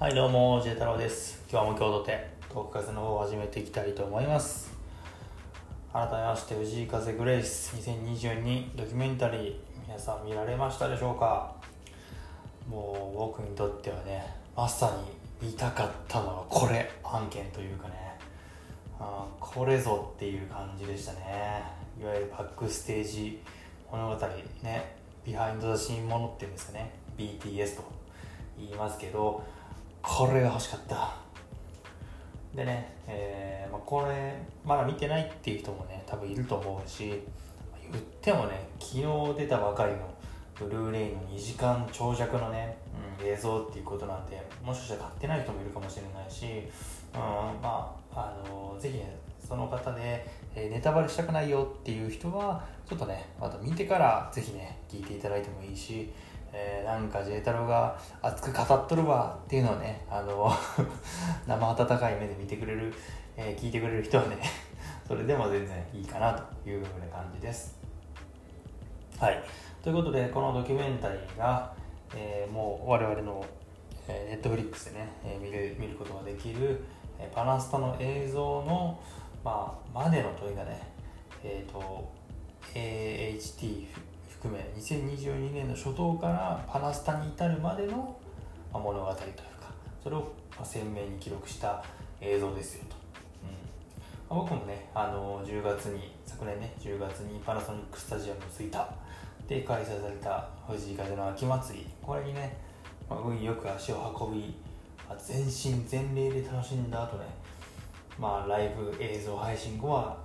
はいどうも J 太郎です。今日も今日とてトーク活の方を始めていきたいと思います。改めまして藤井風グレイス2022ドキュメンタリー皆さん見られましたでしょうか？もう僕にとってはねまさに見たかったのはこれ案件というかね。あこれぞっていう感じでしたね。いわゆるバックステージ物語ねビハインド・ザ・シーンものっていうんですかね。BTS と言いますけどこれが欲しかった。でね、えーまあ、これまだ見てないっていう人もね多分いると思うし言ってもね昨日出たばかりのブルーレイの2時間長尺のね、うん、映像っていうことなんでもしかしたら買ってない人もいるかもしれないし、うん、まああのぜひねその方で、え、ネタバレしたくないよっていう人はちょっとねまた見てからぜひね聞いていただいてもいいしえー、なんか J 太郎が熱く語っとるわっていうのをねあの 生温かい目で見てくれる、えー、聞いてくれる人はね それでも全然いいかなというふうな感じです。はい。ということでこのドキュメンタリーが、えー、もう我々の、えー、ネットフリックスでね、えー、見る見ることができる、えー、パナスタの映像の、まあ、までのというかねえっ、ー、と AHT 含め2022年の初頭からパナスタに至るまでの物語というかそれを鮮明に記録した映像ですよと、うん。ま僕もねあの10月に昨年ね10月にパナソニックスタジアム吹田で開催された藤井風の秋祭り。これにね、まあ、運よく足を運び、あ、全身全霊で楽しんだ後ねまあライブ映像配信後は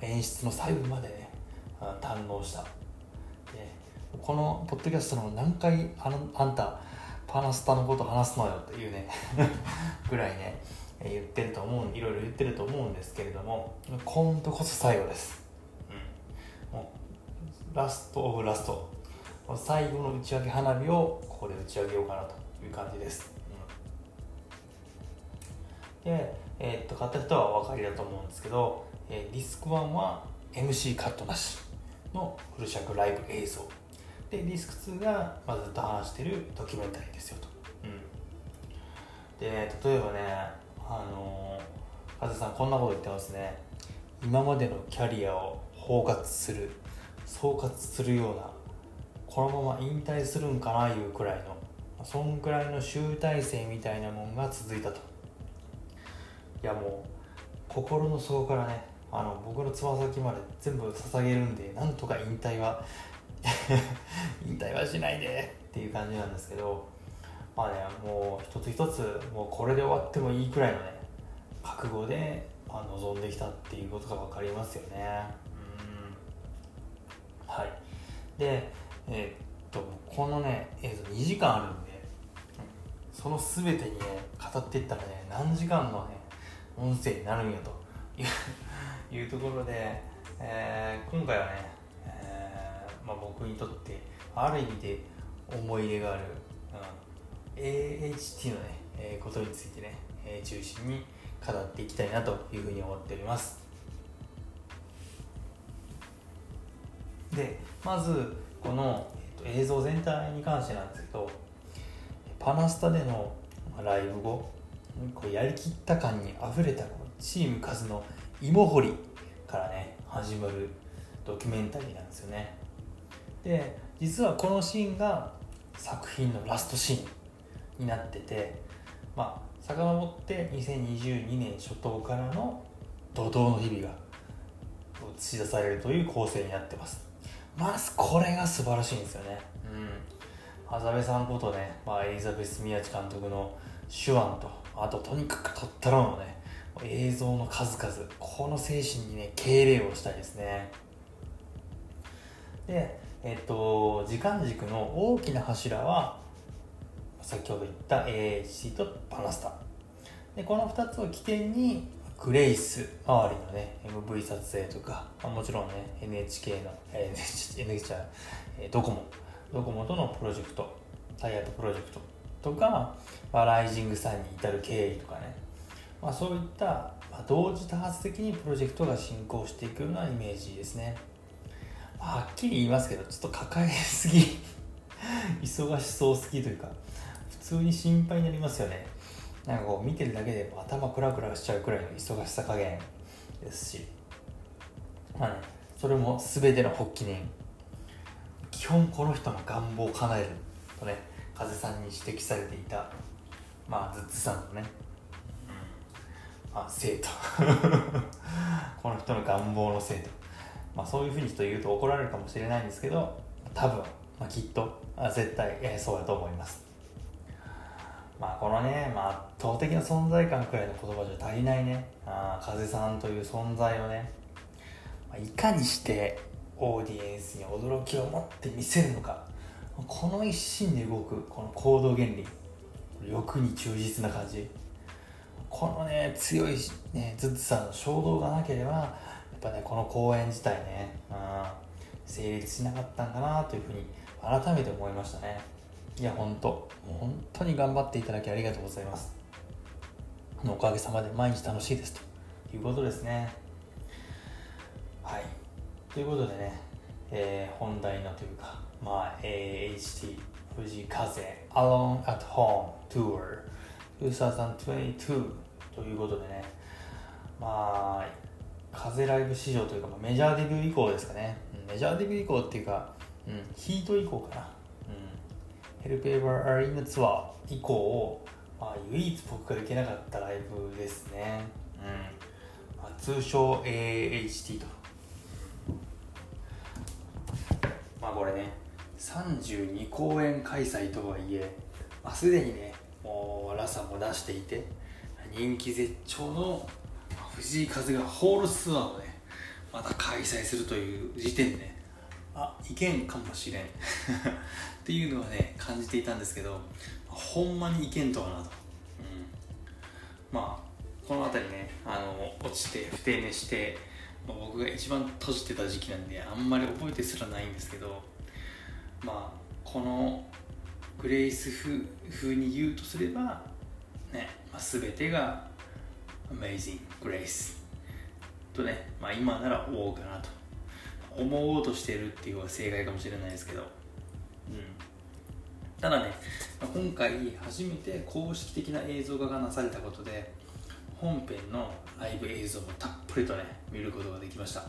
演出の細部までね堪能した。このポッドキャストの何回あのあんたパナスタのこと話すのよっていうね ぐらいね言ってると思ういろいろ言ってると思うんですけれども今度こそ最後です、うん、もうラストオブラスト。最後の打ち上げ花火をここで打ち上げようかなという感じです、うん、で、えー、っと買った人はお分かりだと思うんですけど、えー、ディスク1は MC カットなしのフル尺ライブ映像。でディスク2が、まあ、ずっと話してるドキュメンタリーですよと、うん、で、例えばねあのー、さんこんなこと言ってますね。今までのキャリアを包括する総括するようなこのまま引退するんかないうくらいのそんくらいの集大成みたいなもんが続いたと。いやもう心の底からねあの僕のつま先まで全部捧げるんでなんとか引退は 引退はしないで。っていう感じなんですけどまあねもう一つ一つもうこれで終わってもいいくらいのね覚悟で、まあ、臨んできたっていうことが分かりますよね。うん。はい。でえー、っとこのね映像2時間あるんでその全てにね語っていったらね何時間のね音声になるんやと いうところで、えー、今回はねまあ、僕にとってある意味で思い入れがある、うん、AHT のね、えー、ことについてね、えー、中心に語っていきたいなというふうに思っております。でまずこの、えー、と映像全体に関してなんですけどパナスタでのライブ後こうやりきった感にあふれたチーム数の芋掘りからね始まるドキュメンタリーなんですよね。で実はこのシーンが作品のラストシーンになっててまあ遡って2022年初頭からの怒涛の日々が映し出されるという構成になってます。まずこれが素晴らしいんですよね。うん。浅部さんことね、まあ、エリザベス宮地監督の手腕とあととにかく撮ったろうのね映像の数々この精神にね敬礼をしたいですね。でえっと、時間軸の大きな柱は先ほど言った AHC とパナスタ。でこの2つを起点にグレイス周りのね MV 撮影とか、まあ、もちろんね NHK の、NHK えー、ドコモ。ドコモとのプロジェクトタイアットプロジェクトとか、まあ、ライジングさんに至る経緯とかね、まあ、そういった、まあ、同時多発的にプロジェクトが進行していくようなイメージですね。はっきり言いますけどちょっと抱えすぎ。忙しそうすぎというか普通に心配になりますよね。なんかこう見てるだけで頭クラクラしちゃうくらいの忙しさ加減ですし。まあねそれも全ての発起人。基本この人の願望を叶えるとね風さんに指摘されていたまあズッツさんのね、まあ生徒。この人の願望の生徒。まあそういうふうにちょっと言うと怒られるかもしれないんですけど多分、まあ、きっとあ絶対、えー、そうだと思います。まあこのね、まあ、圧倒的な存在感くらいの言葉じゃ足りないね。あ風さんという存在をね、まあ、いかにしてオーディエンスに驚きを持って見せるのか。この一心で動くこの行動原理。欲に忠実な感じ。このね強いねズッツさんの衝動がなければぱねこの公演自体ね、うん、成立しなかったんかなというふうに改めて思いましたね。いや本当もう本当に頑張っていただきありがとうございます。おかげさまで毎日楽しいですということですね。はい。ということでね、えー、本題のというかまあ AHT 藤風 Alone at Home Tour 2022ということでねまあ風ライブ史上というか、まあ、メジャーデビュー以降ですかね、メジャーデビュー以降っていうか、うん、ヒート以降かな、うん、ヘルペーバーアリーナツアー以降、まあ、唯一僕が行けなかったライブですね、うん。まあ、通称 AHT と。まあこれね32公演開催とはいえ、まあ、すでにねもうラサも出していて人気絶頂の藤井風がホールツアーをねまた開催するという時点でねあいけんかもしれん。っていうのはね感じていたんですけどほんまにいけんとはなと、うん、まあこの辺りねあの落ちて不定寝して、ま、僕が一番閉じてた時期なんであんまり覚えてすらないんですけどまあこのグレイス風に言うとすればね、まあ、全てが Amazing Grace とね、まあ、今なら思うかなと思おうとしてるっていうのが正解かもしれないですけど、うん、ただね、今回初めて公式的な映像化がなされたことで本編のライブ映像をたっぷりとね見ることができました。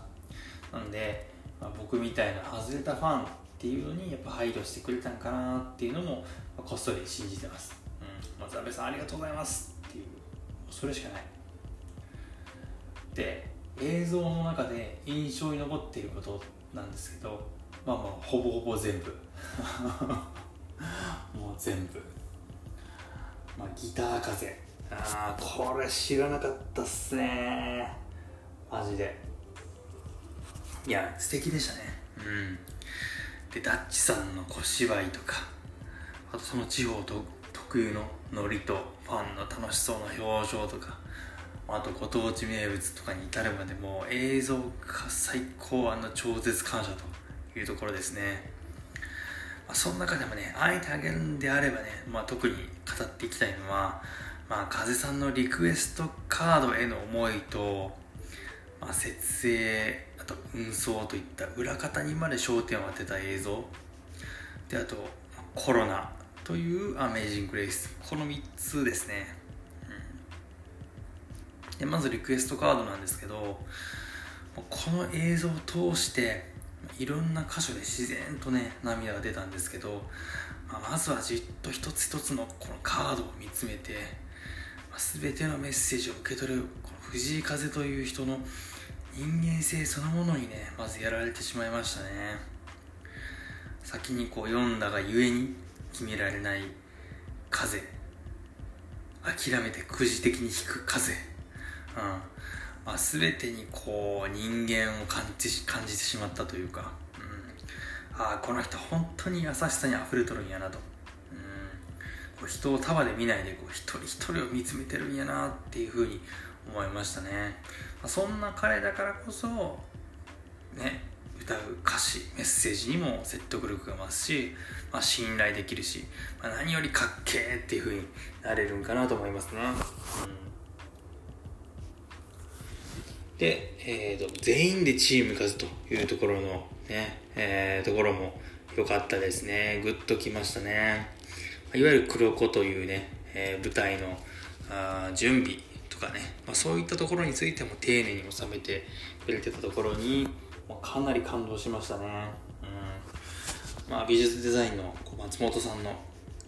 なので、まあ、僕みたいな外れたファンっていうのにやっぱ配慮してくれたんかなっていうのも、こっそり信じてます、うん、松部さんありがとうございますっていうそれしかない。で映像の中で印象に残っていることなんですけどまあまあほぼほぼ全部。もう全部。まあギター風。ああこれ知らなかったっすね。マジで。いや素敵でしたね。うん。でダッチさんの小芝居とか。あとその地方と特有のノリとファンの楽しそうな表情とか。あとご当地名物とかに至るまでも映像が最高の超絶感謝というところですね、まあ、その中でもねあえてあげるんであればね、まあ、特に語っていきたいのは、まあ、風さんのリクエストカードへの思いと、まあ、設営あと運送といった裏方にまで焦点を当てた映像。であとコロナというアメージング・レイス。この3つですね。でまずリクエストカードなんですけどこの映像を通していろんな箇所で自然とね涙が出たんですけど、まあ、まずはじっと一つ一つのこのカードを見つめて、まあ、全てのメッセージを受け取るこの藤井風という人の人間性そのものにねまずやられてしまいましたね。先にこう読んだがゆえに決められない風。諦めてくじ的に引く風。まあ、全てにこう人間を感じ感じてしまったというか、うん、ああこの人本当に優しさにあふれとるんやなと、うん、こう人を束で見ないでこう一人一人を見つめてるんやなっていうふうに思いましたね、まあ、そんな彼だからこそね歌う歌詞メッセージにも説得力が増すし、まあ、信頼できるし、まあ、何よりかっけーっていうふうになれるんかなと思いますね、うん。で、えーと、全員でチーム数というところのね、えー、ところも良かったですね。グッときましたね。いわゆる黒子というね、えー、舞台のあ準備とかね、まあ、そういったところについても丁寧に収めてくれてたところに、まあ、かなり感動しましたね、うんまあ、美術デザインの松本さんの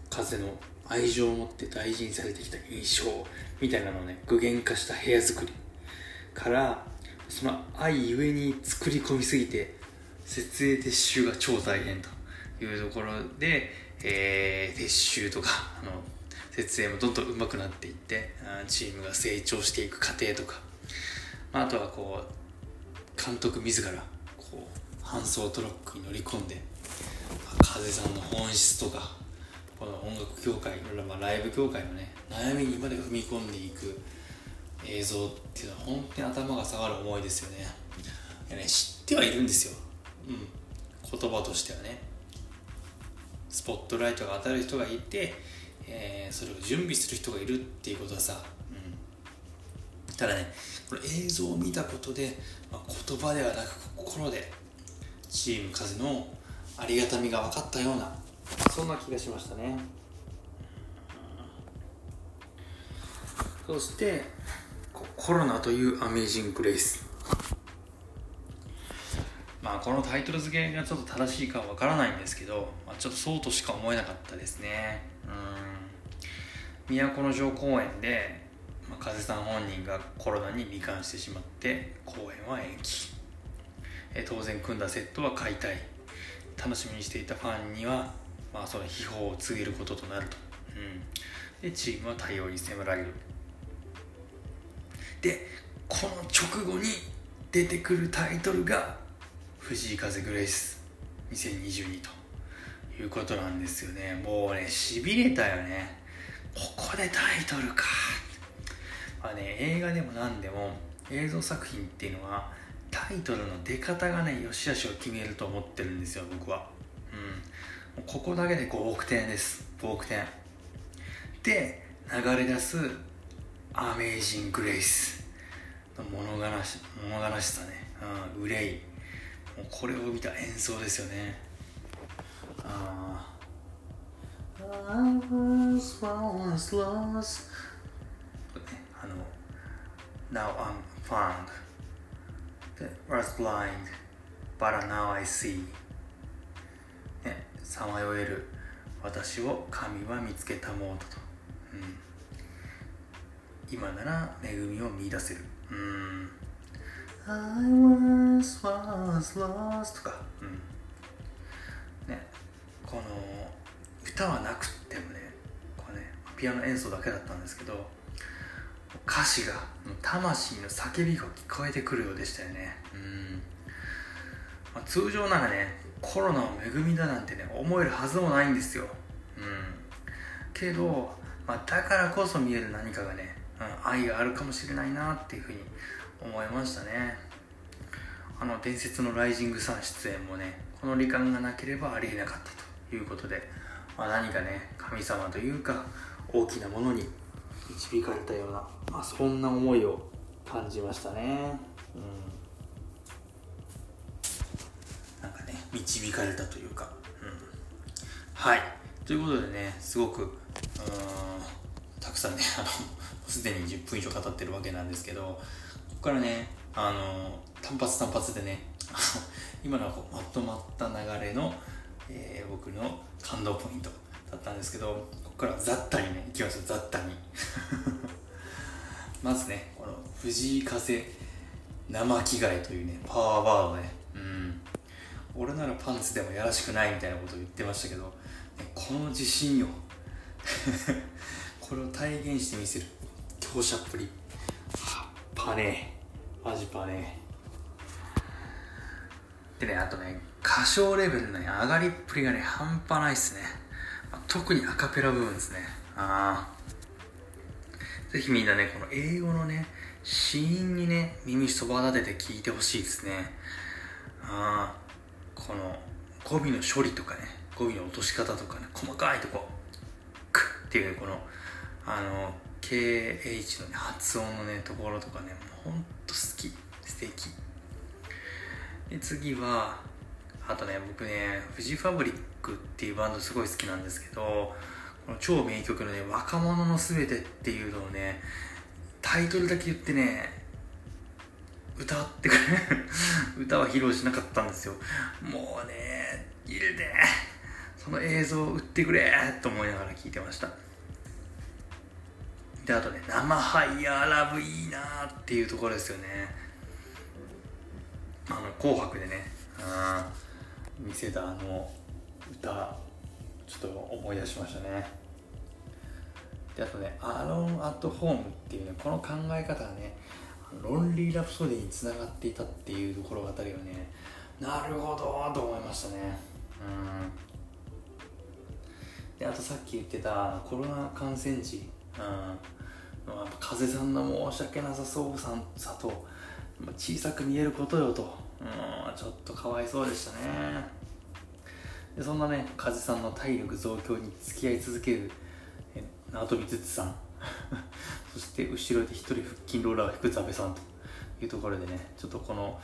風の愛情を持って大事にされてきた印象みたいなのをね具現化した部屋作りからその愛ゆえに作り込みすぎて設営撤収が超大変というところで、えー、撤収とかあの設営もどんどん上手くなっていってチームが成長していく過程とか、まあ、あとはこう監督自らこう搬送トラックに乗り込んで風さんの本質とかこの音楽業界、まあ、ライブ業界のね悩みにまで踏み込んでいく。映像っていうのは本当に頭が下がる思いですよね。いやね知ってはいるんですよ。うん。言葉としてはね。スポットライトが当たる人がいて、えー、それを準備する人がいるっていうことはさ、うん、ただねこの映像を見たことで、まあ、言葉ではなく心でチーム風のありがたみが分かったような。そんな気がしましたね。そしてコロナというアメージング・レイス。まあこのタイトル付けがちょっと正しいかわからないんですけど、まあ、ちょっとそうとしか思えなかったですね。うん。都城公園で、まあ、風さん本人がコロナに罹患してしまって公演は延期。え当然組んだセットは解体。楽しみにしていたファンにはまあ、その秘宝を告げることとなると、うん、でチームは対応に迫られる。でこの直後に出てくるタイトルが藤井風グレイス2022ということなんですよね。もうねしびれたよね。ここでタイトルか。まあね映画でも何でも映像作品っていうのはタイトルの出方がね良し悪しを決めると思ってるんですよ僕は。うん。ここだけで5億点です。5億点。で流れ出すアメージング・グレイスの物悲し物悲しさね、うん、憂い。もうこれを見た演奏ですよね。ああ I was once lost あの Now I'm found was blind but now I see さまよえる。私を神は見つけたもうとと、うん、今なら恵みを見出せる。うん。I was, was lost とか、うん。ね、この歌はなくてもねこうねピアノ演奏だけだったんですけど歌詞が魂の叫びが聞こえてくるようでしたよね。うん、まあ、通常ならねコロナは恵みだなんてね思えるはずもないんですよ。うん。けど、まあ、だからこそ見える何かがね、愛があるかもしれないなっていうふうに思いましたね。あの伝説のライジングさん出演もねこの罹患がなければありえなかったということで、まあ、何かね神様というか大きなものに導かれたような、まあ、そんな思いを感じましたね。うんかね導かれたというか、うん、はい。ということでねすごくうんたくさんねあのすでに10分以上語ってるわけなんですけどここからねあの単発単発でね 今のはこうまとまった流れの、えー、僕の感動ポイントだったんですけどここからザッタにねいきますよザッタに。まずねこの藤井風生着替えというねパワーワードね。うん。俺ならパンツでもやらしくないみたいなことを言ってましたけど、この自信よ。これを体現してみせる。強者っぷり。パネマジパネでねあとね歌唱レベルの、ね、上がりっぷりがね半端ないっすね。特にアカペラ部分ですね。ああぜひみんなねこの英語のね死因にね耳そば立てて聞いてほしいですね。ああこの語尾の処理とかね語尾の落とし方とかね細かいとこ「く」っていうこのあの KH の、ね、発音のねところとかねもうほんと好き素敵で次はあとね僕ねフジファブリックっていうバンドすごい好きなんですけどこの超名曲のね、若者のすべてっていうのをね、タイトルだけ言ってね、歌ってくれ、歌は披露しなかったんですよ。もうね、入れて、その映像を売ってくれと思いながら聞いてました。で、あとね、生ハイヤーラブいいなっていうところですよね。あの、紅白でね、見せたあの歌、ちょっと思い出しましたね。であとね「アロン・アット・ホーム」っていうねこの考え方がねロンリー・ラプソディにつながっていたっていうところあたりがねなるほどと思いましたねうんであとさっき言ってたコロナ感染時うん風さんの申し訳なさそうさんさと小さく見えることよと。うんちょっとかわいそうでしたね。でそんなね風さんの体力増強に付き合い続ける縄跳びつつさん。そして後ろで一人腹筋ローラーを引くザベさんというところでねちょっとこの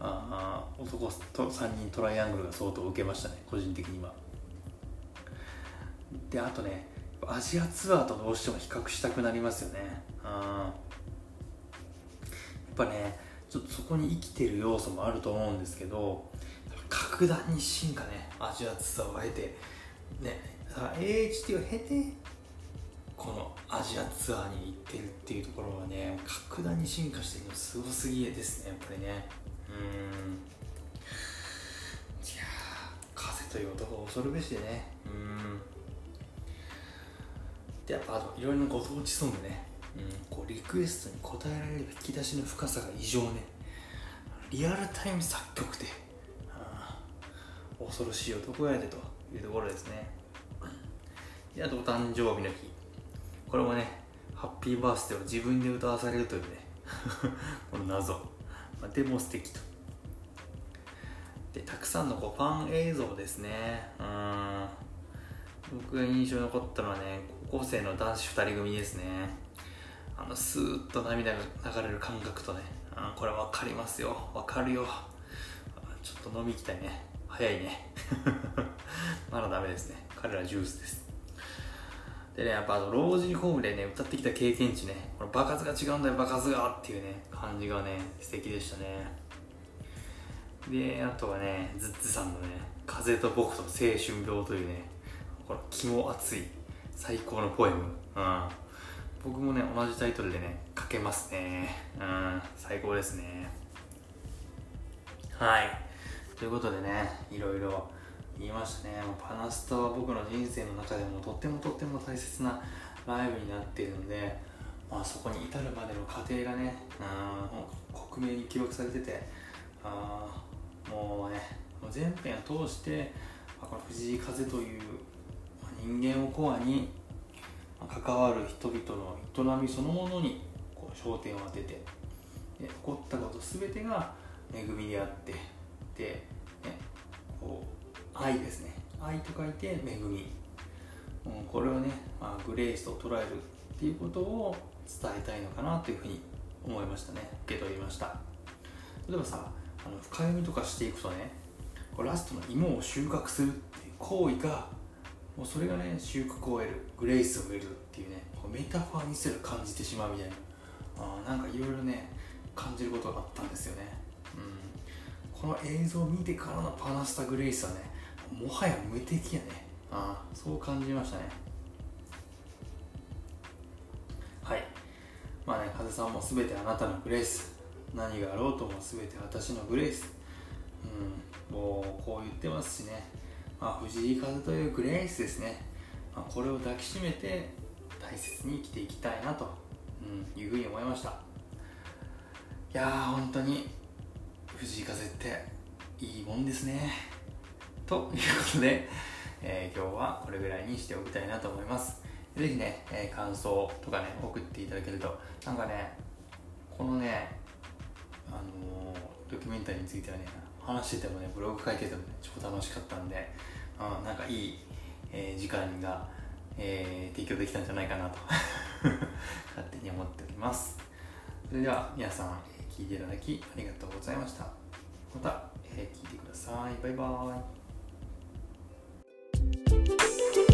あ男と3人トライアングルが相当受けましたね個人的には。であとねアジアツアーとどうしても比較したくなりますよね。あやっぱねちょっとそこに生きてる要素もあると思うんですけど格段に進化ねアジアツアーを経て。ね AHT を経てこのアジアツアーに行ってるっていうところはね格段に進化してるのすごすぎですねやっぱりね。うん。いや風という男恐るべしでね。うん。でやっぱあといろいろなご当地ソングね、うん、こうリクエストに応えられる引き出しの深さが異常ね。リアルタイム作曲で。恐ろしい男やでというところですね。であとお誕生日の日。これもねハッピーバースデーを自分で歌わされるというね。この謎、まあ、でも素敵と。でたくさんのこうファン映像ですね。うん。僕が印象に残ったのはね高校生の男子2人組ですね。あのスーッと涙が流れる感覚とねあこれ分かりますよ。分かるよ。ちょっと飲み行きたいね。早いね。まだダメですね。彼らジュースです。でね、やっぱあの、老人ホームでね、歌ってきた経験値ね、この場数が違うんだよ、場数がっていうね、感じがね、素敵でしたね。で、あとはね、ズッツさんのね、風と僕と青春病というね、この気も熱い、最高のポエム。うん。僕もね、同じタイトルでね、書けますね。うん、最高ですね。はい。ということでね、いろいろ、言いましたねパナスタは僕の人生の中でもとってもとっても大切なライブになっているので、まあ、そこに至るまでの過程がねうん克明に記録されててあもうね全編を通して、まあ、この藤井風という人間をコアに関わる人々の営みそのものにこう焦点を当ててで起こったこと全てが恵みであってで、ね、こう愛ですね。愛と書いて恵み、うん、これをね、まあ、グレイスと捉えるっていうことを伝えたいのかなというふうに思いましたね。受け取りました。例えばさあの深読みとかしていくとねラストの芋を収穫するっていう行為がもうそれがね収穫を得るグレイスを得るっていうねメタファーにすら感じてしまうみたいなあなんかいろいろね感じることがあったんですよね、うん、この映像を見てからのパナスタ・グレイスはねもはや無敵やね。あそう感じましたね。はい。まあね風さんも全てあなたのグレース。何があろうとも全て私のグレース。うん。もうこう言ってますしね。まあ藤井風というグレースですね、まあ、これを抱きしめて大切に生きていきたいなと、うん、いうふうに思いました。いやー本当に藤井風っていいもんですね。ということで、えー、今日はこれぐらいにしておきたいなと思います。ぜひね、えー、感想とかね、送っていただけると、なんかね、このね、あのー、ドキュメンタリーについてはね、話しててもね、ブログ書いててもね、超楽しかったんで、うん、なんかいい、えー、時間が、えー、提供できたんじゃないかなと 勝手に思っております。それでは皆さん、聞いていただきありがとうございました。また、えー、聞いてください。バイバーイ。